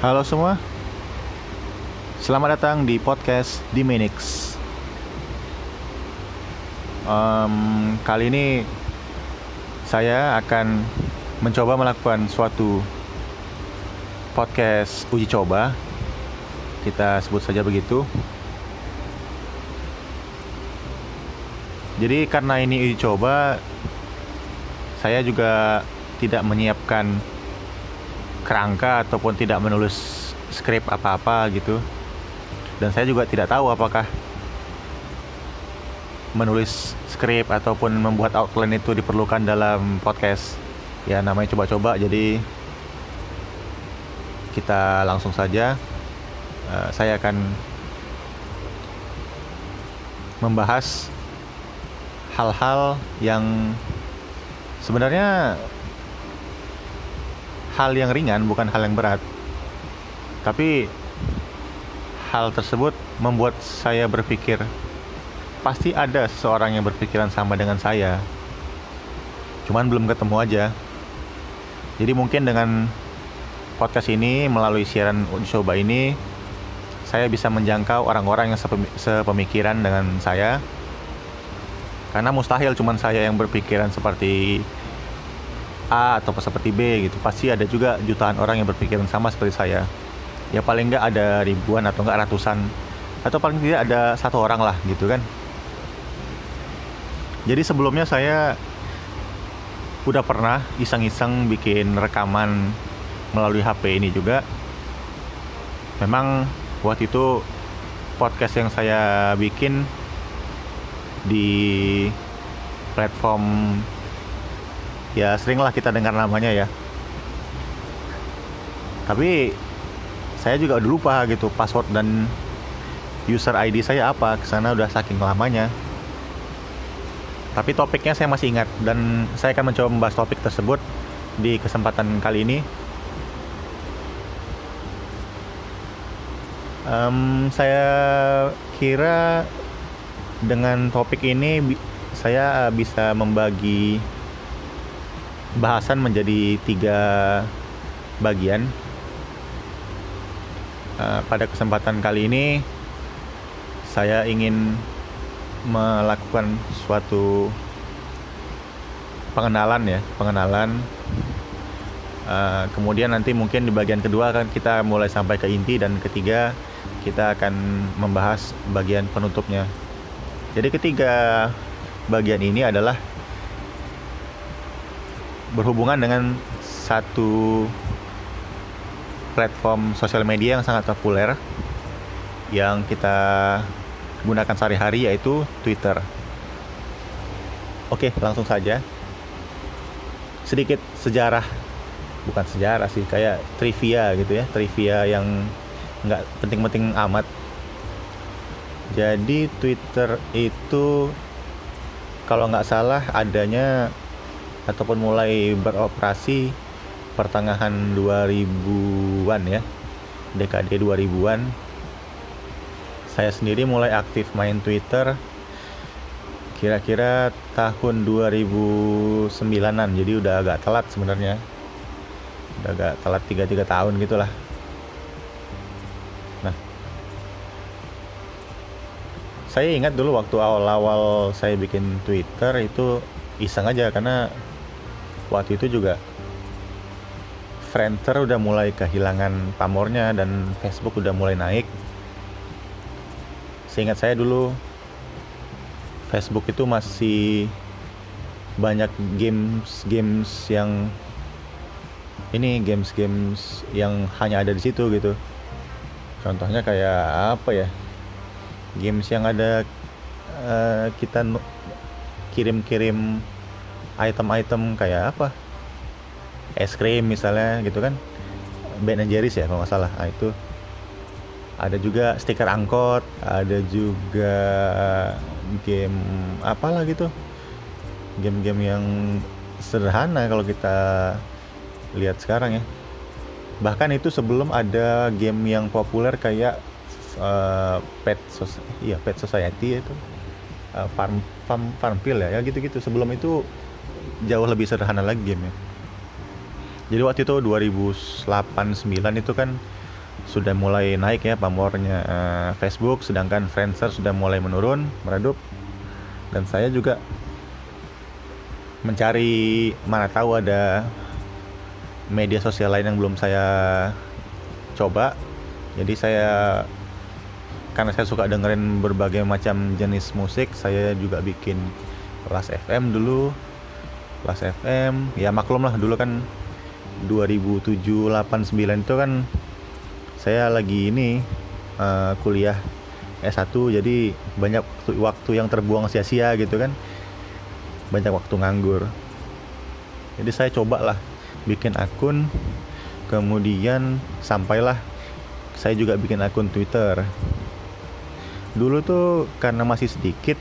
Halo semua, selamat datang di podcast Dimenix. Um, kali ini saya akan mencoba melakukan suatu podcast uji coba. Kita sebut saja begitu. Jadi karena ini uji coba, saya juga tidak menyiapkan kerangka ataupun tidak menulis skrip apa-apa gitu. Dan saya juga tidak tahu apakah menulis skrip ataupun membuat outline itu diperlukan dalam podcast. Ya namanya coba-coba jadi kita langsung saja uh, saya akan membahas hal-hal yang sebenarnya hal yang ringan bukan hal yang berat. Tapi hal tersebut membuat saya berpikir pasti ada seseorang yang berpikiran sama dengan saya. Cuman belum ketemu aja. Jadi mungkin dengan podcast ini melalui siaran coba ini saya bisa menjangkau orang-orang yang sepemikiran dengan saya. Karena mustahil cuman saya yang berpikiran seperti A atau seperti B gitu pasti ada juga jutaan orang yang berpikiran sama seperti saya. Ya paling nggak ada ribuan atau nggak ratusan atau paling tidak ada satu orang lah gitu kan. Jadi sebelumnya saya udah pernah iseng-iseng bikin rekaman melalui HP ini juga. Memang waktu itu podcast yang saya bikin di platform ya seringlah kita dengar namanya ya. Tapi saya juga udah lupa gitu password dan user ID saya apa. Ke sana udah saking lamanya. Tapi topiknya saya masih ingat dan saya akan mencoba membahas topik tersebut di kesempatan kali ini. Um, saya kira dengan topik ini saya bisa membagi bahasan menjadi tiga bagian. Uh, pada kesempatan kali ini, saya ingin melakukan suatu pengenalan ya, pengenalan. Uh, kemudian nanti mungkin di bagian kedua kan kita mulai sampai ke inti dan ketiga kita akan membahas bagian penutupnya. Jadi ketiga bagian ini adalah berhubungan dengan satu platform sosial media yang sangat populer yang kita gunakan sehari-hari yaitu Twitter. Oke, langsung saja. Sedikit sejarah, bukan sejarah sih, kayak trivia gitu ya, trivia yang nggak penting-penting amat. Jadi Twitter itu kalau nggak salah adanya ataupun mulai beroperasi pertengahan 2000-an ya dekade 2000-an saya sendiri mulai aktif main Twitter kira-kira tahun 2009-an jadi udah agak telat sebenarnya. Udah agak telat 3-3 tahun gitulah. Nah saya ingat dulu waktu awal-awal saya bikin Twitter itu iseng aja karena waktu itu juga Friendster udah mulai kehilangan pamornya dan Facebook udah mulai naik. Seingat saya dulu Facebook itu masih banyak games-games yang ini games-games yang hanya ada di situ gitu. Contohnya kayak apa ya? Games yang ada uh, kita kirim-kirim item-item kayak apa? Es krim misalnya gitu kan? Ben Jerry's ya kalau nggak salah. Nah, itu. Ada juga stiker angkot ada juga game apalah gitu. Game-game yang sederhana kalau kita lihat sekarang ya. Bahkan itu sebelum ada game yang populer kayak uh, pet society, iya pet society itu. Uh, farm farm farmville ya, ya gitu-gitu. Sebelum itu jauh lebih sederhana lagi game ya jadi waktu itu 2008 9 itu kan sudah mulai naik ya pamornya uh, Facebook sedangkan Friendster sudah mulai menurun meredup. Dan saya juga mencari mana tahu ada media sosial lain yang belum saya coba. Jadi saya karena saya suka dengerin berbagai macam jenis musik saya juga bikin kelas FM dulu kelas FM ya maklum lah dulu kan 2007 8 9 itu kan saya lagi ini uh, kuliah S1 jadi banyak waktu yang terbuang sia-sia gitu kan. Banyak waktu nganggur. Jadi saya coba lah bikin akun kemudian sampailah saya juga bikin akun Twitter. Dulu tuh karena masih sedikit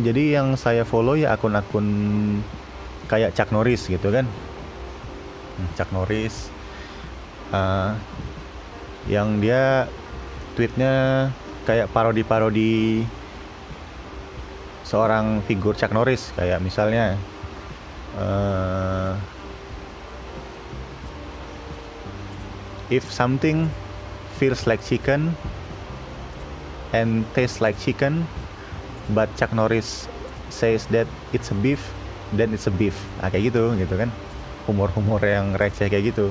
jadi yang saya follow ya akun-akun kayak Chuck Norris gitu kan. Hmm, Chuck Norris. Uh, yang dia tweetnya kayak parodi-parodi seorang figur Chuck Norris kayak misalnya uh, if something feels like chicken and tastes like chicken but Chuck Norris says that it's a beef then it's a beef. Nah, kayak gitu gitu kan. Humor-humor yang receh kayak gitu.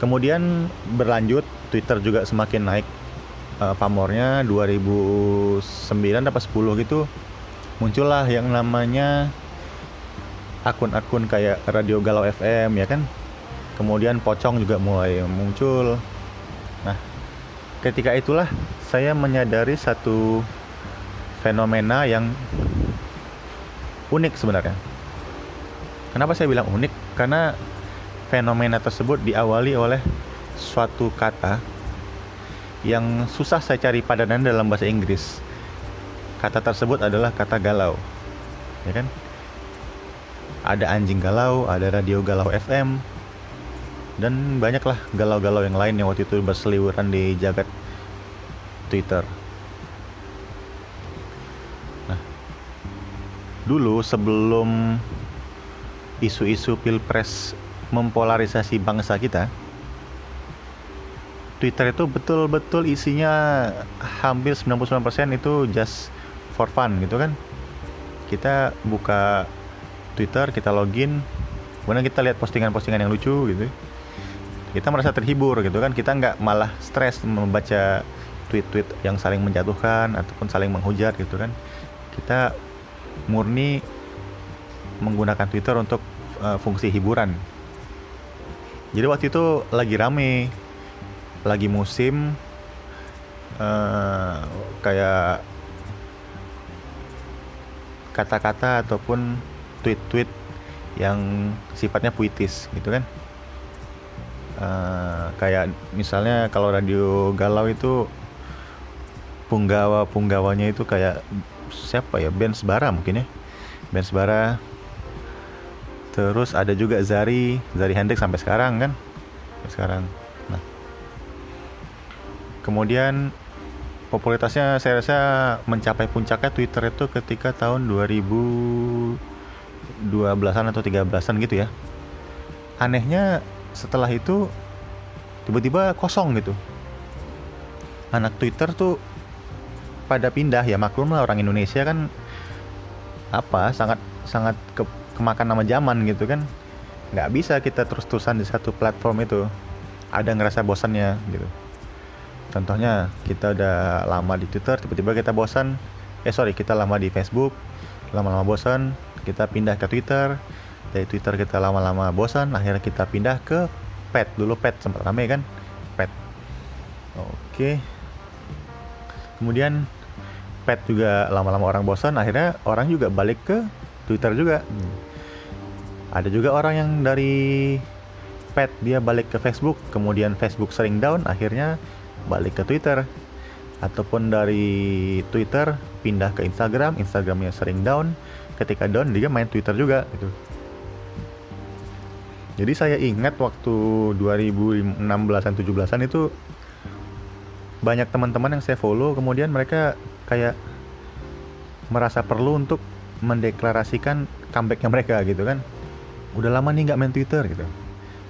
Kemudian berlanjut Twitter juga semakin naik. Uh, pamornya 2009 apa 10 gitu muncullah yang namanya akun-akun kayak Radio Galau FM ya kan? Kemudian pocong juga mulai muncul ketika itulah saya menyadari satu fenomena yang unik sebenarnya. Kenapa saya bilang unik? Karena fenomena tersebut diawali oleh suatu kata yang susah saya cari padanan dalam bahasa Inggris. Kata tersebut adalah kata galau ya kan? Ada anjing galau, ada radio galau FM, dan banyaklah galau-galau yang lain yang waktu itu berseliweran di jagat Twitter. Nah, dulu sebelum isu-isu pilpres mempolarisasi bangsa kita, Twitter itu betul-betul isinya hampir 99% itu just for fun gitu kan. Kita buka Twitter kita login kemudian kita lihat postingan-postingan yang lucu gitu kita merasa terhibur gitu kan. Kita nggak malah stres membaca tweet-tweet yang saling menjatuhkan ataupun saling menghujat gitu kan. Kita murni menggunakan Twitter untuk uh, fungsi hiburan. Jadi waktu itu lagi rame lagi musim uh, kayak kata-kata ataupun tweet-tweet yang sifatnya puitis gitu kan uh, kayak misalnya kalau radio galau itu punggawa punggawanya itu kayak siapa ya? Ben Sebara mungkin ya? Ben Sebara. Terus ada juga Zari Zari Hendrik sampai sekarang kan? Sampai sekarang. Nah. Kemudian popularitasnya saya rasa mencapai puncaknya Twitter itu ketika tahun 2000 12-an atau 13-an gitu ya. Anehnya setelah itu tiba-tiba kosong gitu. Anak Twitter tuh pada pindah. Ya maklum lah orang Indonesia kan apa sangat sangat ke, kemakan nama zaman gitu kan. Nggak bisa kita terus-terusan di satu platform itu. Ada ngerasa bosannya gitu. Contohnya kita udah lama di Twitter tiba-tiba kita bosan. Eh sorry kita lama di Facebook lama-lama bosan. Kita pindah ke Twitter dari Twitter kita lama-lama bosan akhirnya kita pindah ke pet. Dulu pet sempat rame kan? Pet. Oke. Kemudian pet juga lama-lama orang bosan akhirnya orang juga balik ke Twitter juga. Hmm. ada juga orang yang dari pet dia balik ke Facebook kemudian Facebook sering down akhirnya balik ke Twitter. Ataupun dari Twitter pindah ke Instagram Instagramnya sering down. Ketika down dia main Twitter juga gitu jadi saya ingat waktu 2016-an 17-an itu banyak teman-teman yang saya follow kemudian mereka kayak merasa perlu untuk mendeklarasikan comebacknya mereka gitu kan. Udah lama nih nggak main Twitter gitu.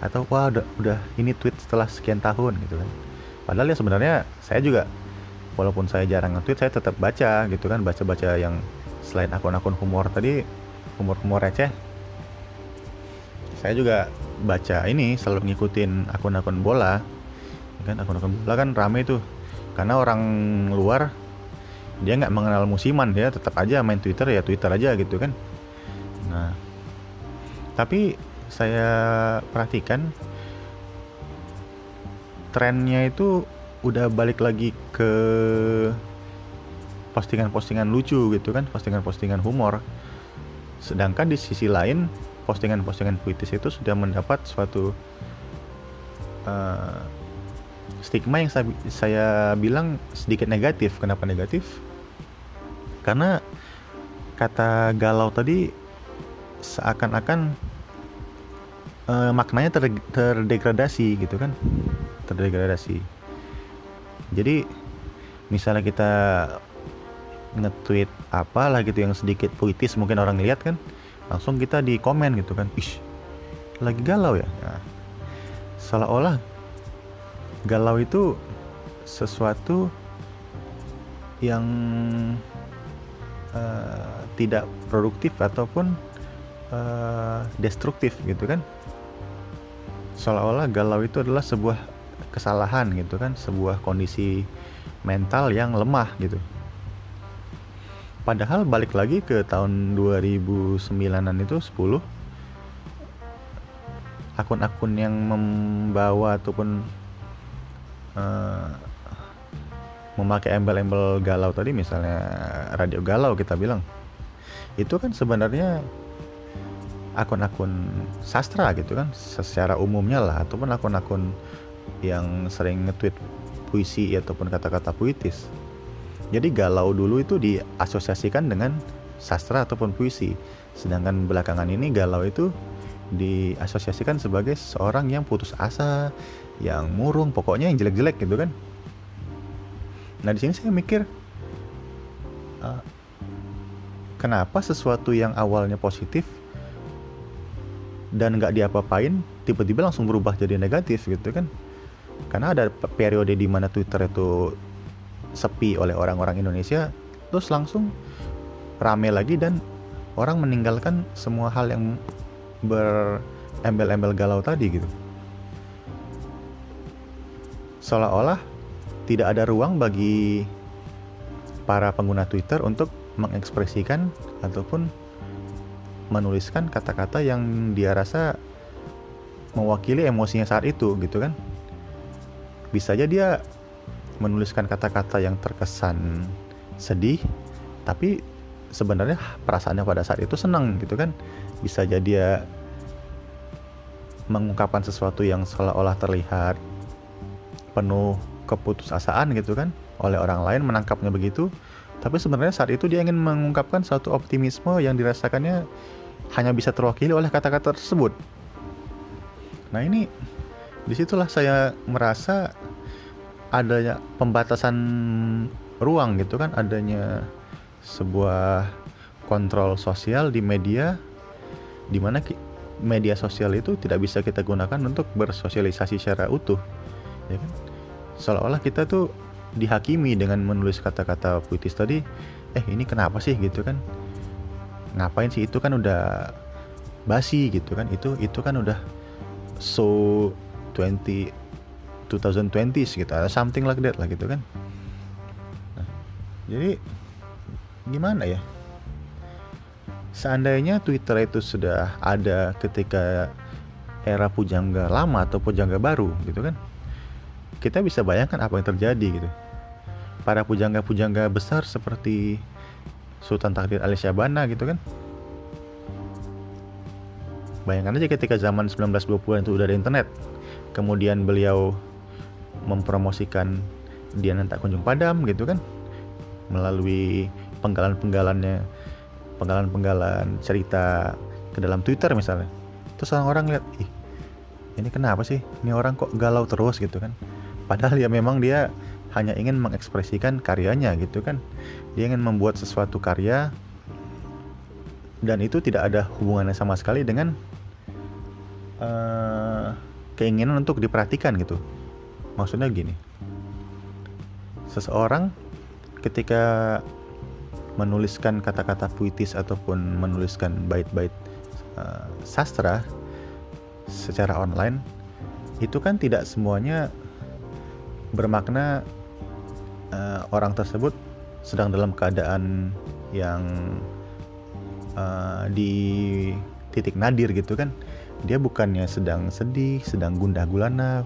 Atau wah udah, udah ini tweet setelah sekian tahun gitu kan. Padahal ya sebenarnya saya juga walaupun saya jarang nge-tweet saya tetap baca gitu kan. Baca-baca yang selain akun-akun humor tadi humor-humor receh saya juga baca ini selalu ngikutin akun-akun bola. Kan akun-akun bola kan rame tuh. Karena orang luar dia nggak mengenal musiman. Dia tetap aja main Twitter ya Twitter aja gitu kan. Nah tapi saya perhatikan trennya itu udah balik lagi ke postingan-postingan lucu gitu kan postingan-postingan humor. Sedangkan di sisi lain postingan-postingan puitis itu sudah mendapat suatu uh, stigma yang saya, saya bilang sedikit negatif. Kenapa negatif? Karena kata galau tadi seakan-akan uh, maknanya ter, terdegradasi gitu kan? Terdegradasi. Jadi misalnya kita nge-tweet apalah gitu yang sedikit puitis mungkin orang lihat kan langsung kita di komen gitu kan. Ish lagi galau ya? Nah, seolah-olah galau itu sesuatu yang uh, tidak produktif ataupun uh, destruktif gitu kan. Seolah-olah galau itu adalah sebuah kesalahan gitu kan sebuah kondisi mental yang lemah gitu padahal balik lagi ke tahun 2009an itu 10 akun-akun yang membawa ataupun uh, memakai embel-embel galau tadi misalnya radio galau kita bilang itu kan sebenarnya akun-akun sastra gitu kan secara umumnya lah ataupun akun-akun yang sering nge-tweet puisi ataupun kata-kata puitis. Jadi galau dulu itu diasosiasikan dengan sastra ataupun puisi. Sedangkan belakangan ini galau itu diasosiasikan sebagai seorang yang putus asa, yang murung, pokoknya yang jelek-jelek gitu kan. Nah di sini saya mikir, uh, kenapa sesuatu yang awalnya positif dan nggak diapa-apain tiba-tiba langsung berubah jadi negatif gitu kan karena ada periode di mana Twitter itu sepi oleh orang-orang Indonesia terus langsung rame lagi dan orang meninggalkan semua hal yang berembel-embel galau tadi gitu. Seolah-olah tidak ada ruang bagi para pengguna Twitter untuk mengekspresikan ataupun menuliskan kata-kata yang dia rasa mewakili emosinya saat itu gitu kan. Bisa aja dia menuliskan kata-kata yang terkesan sedih tapi sebenarnya perasaannya pada saat itu senang gitu kan bisa jadi dia mengungkapkan sesuatu yang seolah-olah terlihat penuh keputusasaan gitu kan oleh orang lain menangkapnya begitu tapi sebenarnya saat itu dia ingin mengungkapkan suatu optimisme yang dirasakannya hanya bisa terwakili oleh kata-kata tersebut. Nah ini di situlah saya merasa adanya pembatasan ruang gitu kan, adanya sebuah kontrol sosial di media di mana media sosial itu tidak bisa kita gunakan untuk bersosialisasi secara utuh ya kan? Seolah-olah kita tuh dihakimi dengan menulis kata-kata puitis tadi eh ini kenapa sih? gitu kan. Ngapain sih? Itu kan udah basi gitu kan. Itu itu kan udah so 20 2020s gitu ada something like that lah gitu kan. Nah, jadi gimana ya? Seandainya Twitter itu sudah ada ketika era pujangga lama atau pujangga baru gitu kan kita bisa bayangkan apa yang terjadi gitu. Para pujangga-pujangga besar seperti Sultan Takdir Ali Syabana gitu kan. Bayangkan aja ketika zaman 1920 itu udah ada internet kemudian beliau mempromosikan dia tak kunjung padam gitu kan. Melalui penggalan-penggalannya penggalan-penggalan cerita ke dalam Twitter misalnya. Terus orang-orang lihat ih ini kenapa sih? Ini orang kok galau terus gitu kan. Padahal ya memang dia hanya ingin mengekspresikan karyanya gitu kan. Dia ingin membuat sesuatu karya dan itu tidak ada hubungannya sama sekali dengan uh, keinginan untuk diperhatikan gitu maksudnya gini. Seseorang ketika menuliskan kata-kata puitis ataupun menuliskan bait-bait uh, sastra secara online itu kan tidak semuanya bermakna uh, orang tersebut sedang dalam keadaan yang uh, di titik nadir gitu kan. Dia bukannya sedang sedih sedang gundah gulana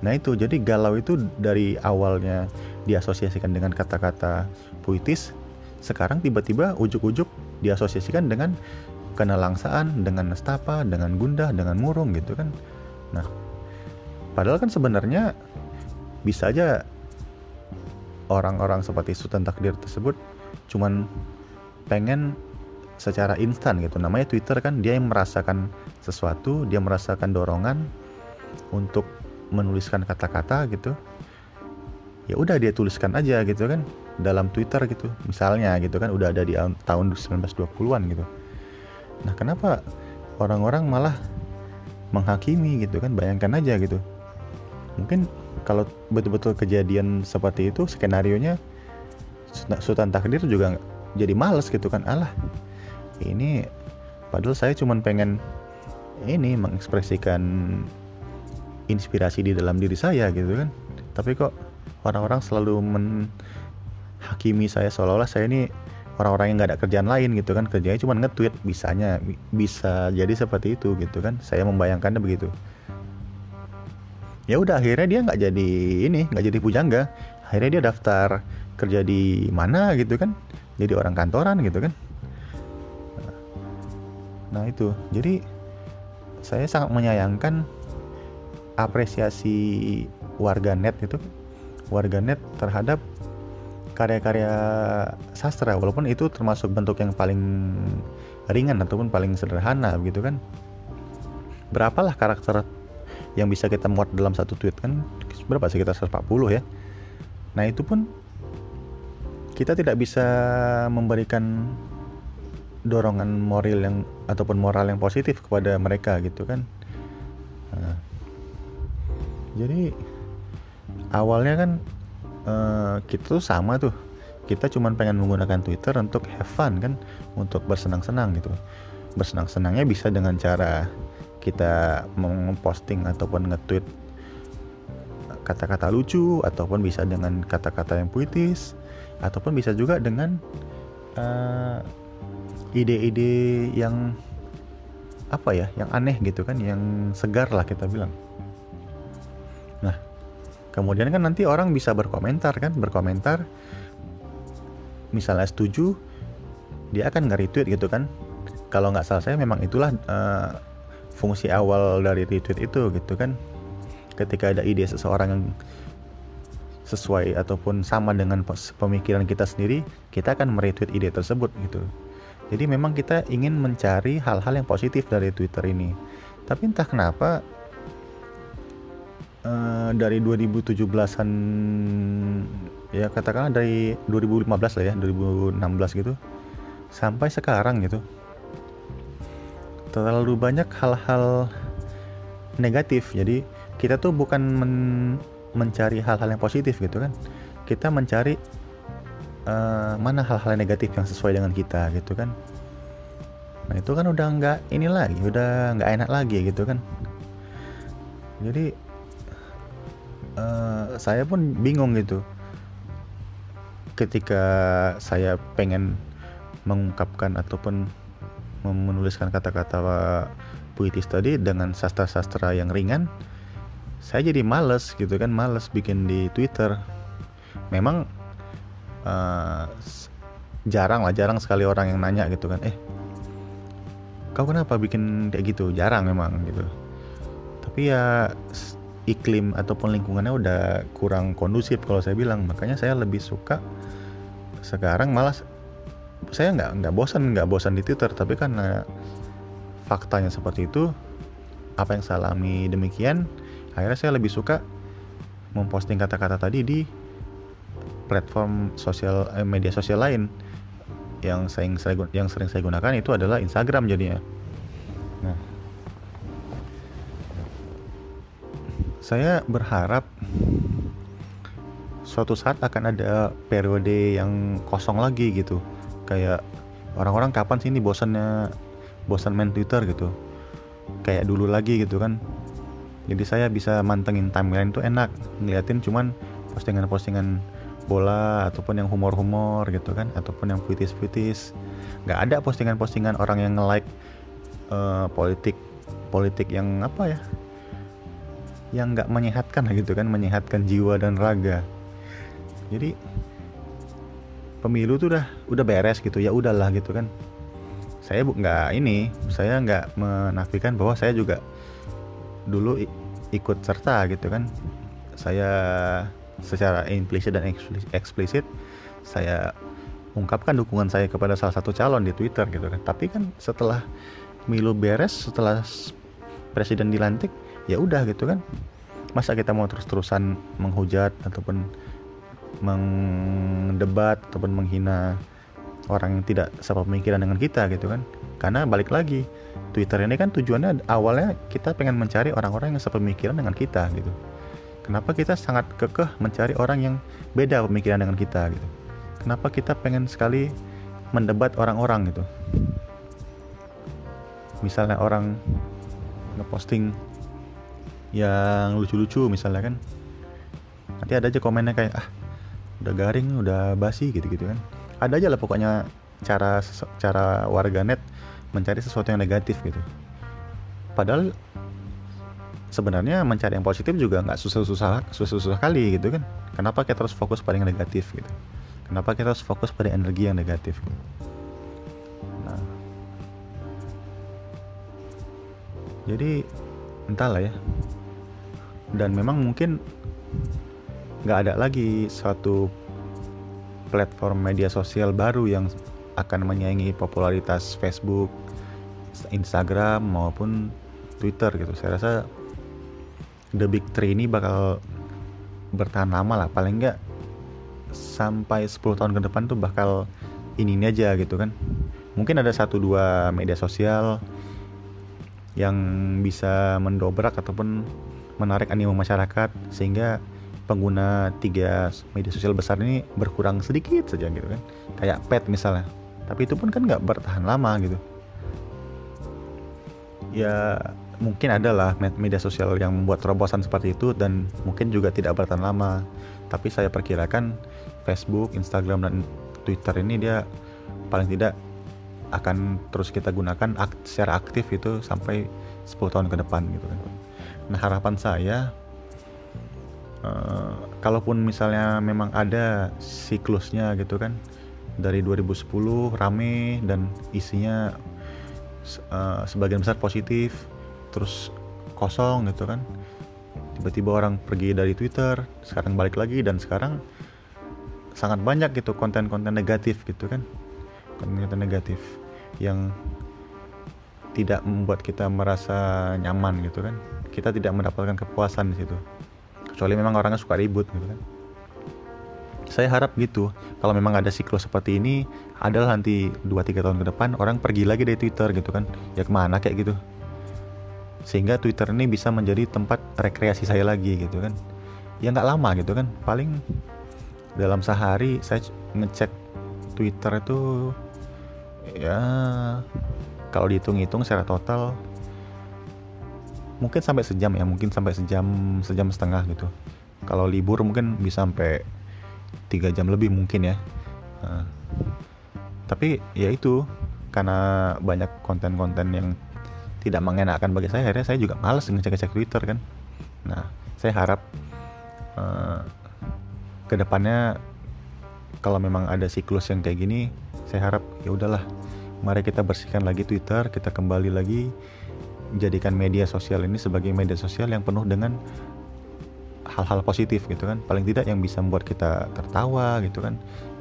nah itu jadi galau itu dari awalnya diasosiasikan dengan kata-kata puitis sekarang tiba-tiba ujuk-ujuk diasosiasikan dengan kenalangsaan, dengan nestapa, dengan gundah, dengan murung gitu kan. Nah, padahal kan sebenarnya bisa aja orang-orang seperti Sultan Takdir tersebut cuman pengen secara instan gitu. Namanya Twitter kan dia yang merasakan sesuatu, dia merasakan dorongan untuk menuliskan kata-kata gitu. Ya udah dia tuliskan aja gitu kan dalam Twitter gitu misalnya gitu kan udah ada di tahun 1920-an gitu. Nah kenapa orang-orang malah menghakimi gitu kan? Bayangkan aja gitu. Mungkin kalau betul-betul kejadian seperti itu skenario nya Sultan Takdir juga jadi males gitu kan? Allah ini padahal saya cuma pengen ini mengekspresikan inspirasi di dalam diri saya gitu kan. Tapi kok orang-orang selalu men hakimi saya seolah-olah saya ini orang-orang yang nggak ada kerjaan lain gitu kan. Kerjanya cuma nge-tweet bisanya bisa jadi seperti itu gitu kan. Saya membayangkannya begitu. Ya udah akhirnya dia nggak jadi ini nggak jadi pujangga. Akhirnya dia daftar kerja di mana gitu kan. Jadi orang kantoran gitu kan. Nah itu. Jadi saya sangat menyayangkan apresiasi warga net itu warga net terhadap karya-karya sastra walaupun itu termasuk bentuk yang paling ringan ataupun paling sederhana gitu kan. Berapalah karakter yang bisa kita muat dalam satu tweet kan? Berapa sekitar 140 ya. Nah itu pun kita tidak bisa memberikan dorongan moral yang ataupun moral yang positif kepada mereka gitu kan. Nah, jadi awalnya kan uh, kita tuh sama tuh. Kita cuma pengen menggunakan Twitter untuk have fun kan untuk bersenang-senang gitu. Bersenang-senangnya bisa dengan cara kita memposting ataupun nge-tweet kata-kata lucu ataupun bisa dengan kata-kata yang puitis ataupun bisa juga dengan uh, ide-ide yang apa ya yang aneh gitu kan yang segar lah kita bilang kemudian kan nanti orang bisa berkomentar kan berkomentar. Misalnya setuju dia akan nge-retweet gitu kan. Kalau nggak salah saya memang itulah uh, fungsi awal dari retweet itu gitu kan. Ketika ada ide seseorang yang sesuai ataupun sama dengan pemikiran kita sendiri kita akan meretweet ide tersebut gitu. Jadi memang kita ingin mencari hal-hal yang positif dari Twitter ini. Tapi entah kenapa uh, dari 2017-an ya katakanlah dari 2015 lah ya 2016 gitu sampai sekarang gitu terlalu banyak hal-hal negatif. Jadi kita tuh bukan men mencari hal-hal yang positif gitu kan. Kita mencari uh, mana hal-hal negatif yang sesuai dengan kita gitu kan. Nah itu kan udah nggak ini lagi udah nggak enak lagi gitu kan. Jadi uh, saya pun bingung gitu. Ketika saya pengen mengungkapkan ataupun menuliskan kata-kata puitis tadi dengan sastra-sastra yang ringan saya jadi males gitu kan males bikin di Twitter. Memang uh, jarang lah jarang sekali orang yang nanya gitu kan eh kau kenapa bikin kayak gitu? Jarang memang gitu. Tapi ya iklim ataupun lingkungannya udah kurang kondusif kalau saya bilang. Makanya saya lebih suka sekarang malah saya nggak nggak bosan nggak bosan di Twitter. Tapi karena faktanya seperti itu apa yang saya alami demikian akhirnya saya lebih suka memposting kata-kata tadi di platform sosial eh, media sosial lain. Yang sering saya yang sering saya gunakan itu adalah Instagram jadinya. Nah saya berharap suatu saat akan ada periode yang kosong lagi gitu. Kayak orang-orang kapan sih ini bosannya bosan main Twitter gitu? Kayak dulu lagi gitu kan. Jadi saya bisa mantengin timeline itu enak ngeliatin cuman postingan-postingan bola ataupun yang humor-humor gitu kan ataupun yang puitis-puitis. Nggak ada postingan-postingan orang yang nge-like uh, politik politik yang apa ya yang nggak menyehatkan gitu kan menyehatkan jiwa dan raga. Jadi pemilu tuh udah udah beres gitu ya udahlah gitu kan. Saya nggak ini saya nggak menafikan bahwa saya juga dulu ikut serta gitu kan. Saya secara implisit dan eksplisit saya ungkapkan dukungan saya kepada salah satu calon di Twitter gitu kan. Tapi kan setelah milu beres setelah presiden dilantik ya udah gitu kan. Masa kita mau terus-terusan menghujat ataupun mendebat ataupun menghina orang yang tidak sepemikiran dengan kita gitu kan. Karena balik lagi Twitter ini kan tujuannya awalnya kita pengen mencari orang-orang yang sepemikiran dengan kita gitu. Kenapa kita sangat kekeh mencari orang yang beda pemikiran dengan kita gitu? Kenapa kita pengen sekali mendebat orang-orang gitu? Misalnya orang ngeposting yang lucu-lucu misalnya kan. Nanti ada aja komennya kayak ah udah garing udah basi gitu-gitu kan. Ada aja lah pokoknya cara cara warganet mencari sesuatu yang negatif gitu. Padahal sebenarnya mencari yang positif juga nggak susah-susah susah-susah kali gitu kan. Kenapa kita harus fokus pada yang negatif gitu? Kenapa kita harus fokus pada energi yang negatif gitu? nah. Jadi entahlah ya dan memang mungkin nggak ada lagi suatu platform media sosial baru yang akan menyaingi popularitas Facebook, Instagram maupun Twitter gitu. Saya rasa the big three ini bakal bertahan lama lah, paling nggak sampai 10 tahun ke depan tuh bakal ini ini aja gitu kan. Mungkin ada satu dua media sosial yang bisa mendobrak ataupun menarik animo masyarakat sehingga pengguna tiga media sosial besar ini berkurang sedikit saja gitu kan. Kayak pet misalnya. Tapi itu pun kan nggak bertahan lama gitu. Ya mungkin adalah media sosial yang membuat terobosan seperti itu dan mungkin juga tidak bertahan lama. Tapi saya perkirakan Facebook, Instagram dan Twitter ini dia paling tidak akan terus kita gunakan secara aktif itu sampai 10 tahun ke depan gitu kan. Nah harapan saya uh, kalaupun misalnya memang ada siklusnya gitu kan dari 2010 rame dan isinya uh, sebagian besar positif terus kosong gitu kan tiba-tiba orang pergi dari Twitter sekarang balik lagi dan sekarang sangat banyak gitu konten-konten negatif gitu kan konten-konten negatif yang tidak membuat kita merasa nyaman gitu kan. Kita tidak mendapatkan kepuasan di situ. Kecuali memang orangnya suka ribut gitu kan. Saya harap gitu kalau memang ada siklus seperti ini adalah nanti 2-3 tahun ke depan orang pergi lagi dari Twitter gitu kan. Ya ke mana kayak gitu. Sehingga Twitter ini bisa menjadi tempat rekreasi saya lagi gitu kan. Ya nggak lama gitu kan. Paling dalam sehari saya ngecek Twitter itu ya kalau dihitung-hitung secara total mungkin sampai sejam ya mungkin sampai sejam sejam setengah gitu. Kalau libur mungkin bisa sampai tiga jam lebih mungkin ya. Nah, tapi ya itu karena banyak konten-konten yang tidak mengenakan bagi saya akhirnya saya juga males ngecek-ngecek Twitter kan. Nah saya harap uh, ke depannya kalau memang ada siklus yang kayak gini saya harap ya udahlah. Mari kita bersihkan lagi Twitter kita kembali lagi jadikan media sosial ini sebagai media sosial yang penuh dengan hal-hal positif gitu kan. Paling tidak yang bisa membuat kita tertawa gitu kan.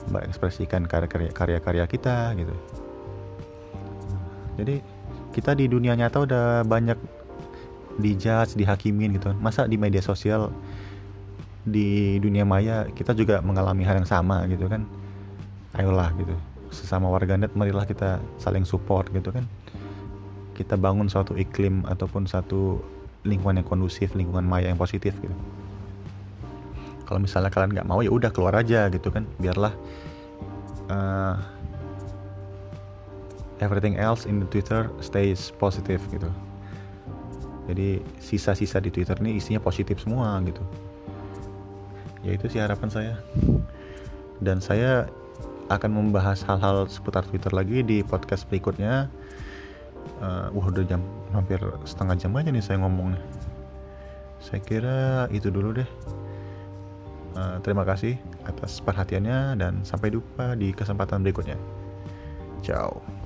Mengekspresikan karya-karya kita gitu. Jadi kita di dunia nyata udah banyak dijudge, dihakimin gitu kan. Masa di media sosial di dunia maya kita juga mengalami hal yang sama gitu kan. Ayolah gitu sesama warganet marilah kita saling support gitu kan. Kita bangun suatu iklim ataupun satu lingkungan yang kondusif lingkungan maya yang positif gitu. Kalau misalnya kalian nggak mau ya udah keluar aja gitu kan. Biarlah uh, everything else in the Twitter stays positive gitu. Jadi sisa-sisa di Twitter ini isinya positif semua gitu. Ya itu sih harapan saya. Dan saya akan membahas hal-hal seputar Twitter lagi di podcast berikutnya. Uh, wah udah jam hampir setengah jam aja nih saya ngomongnya. Saya kira itu dulu deh. Uh, terima kasih atas perhatiannya dan sampai jumpa di kesempatan berikutnya. Ciao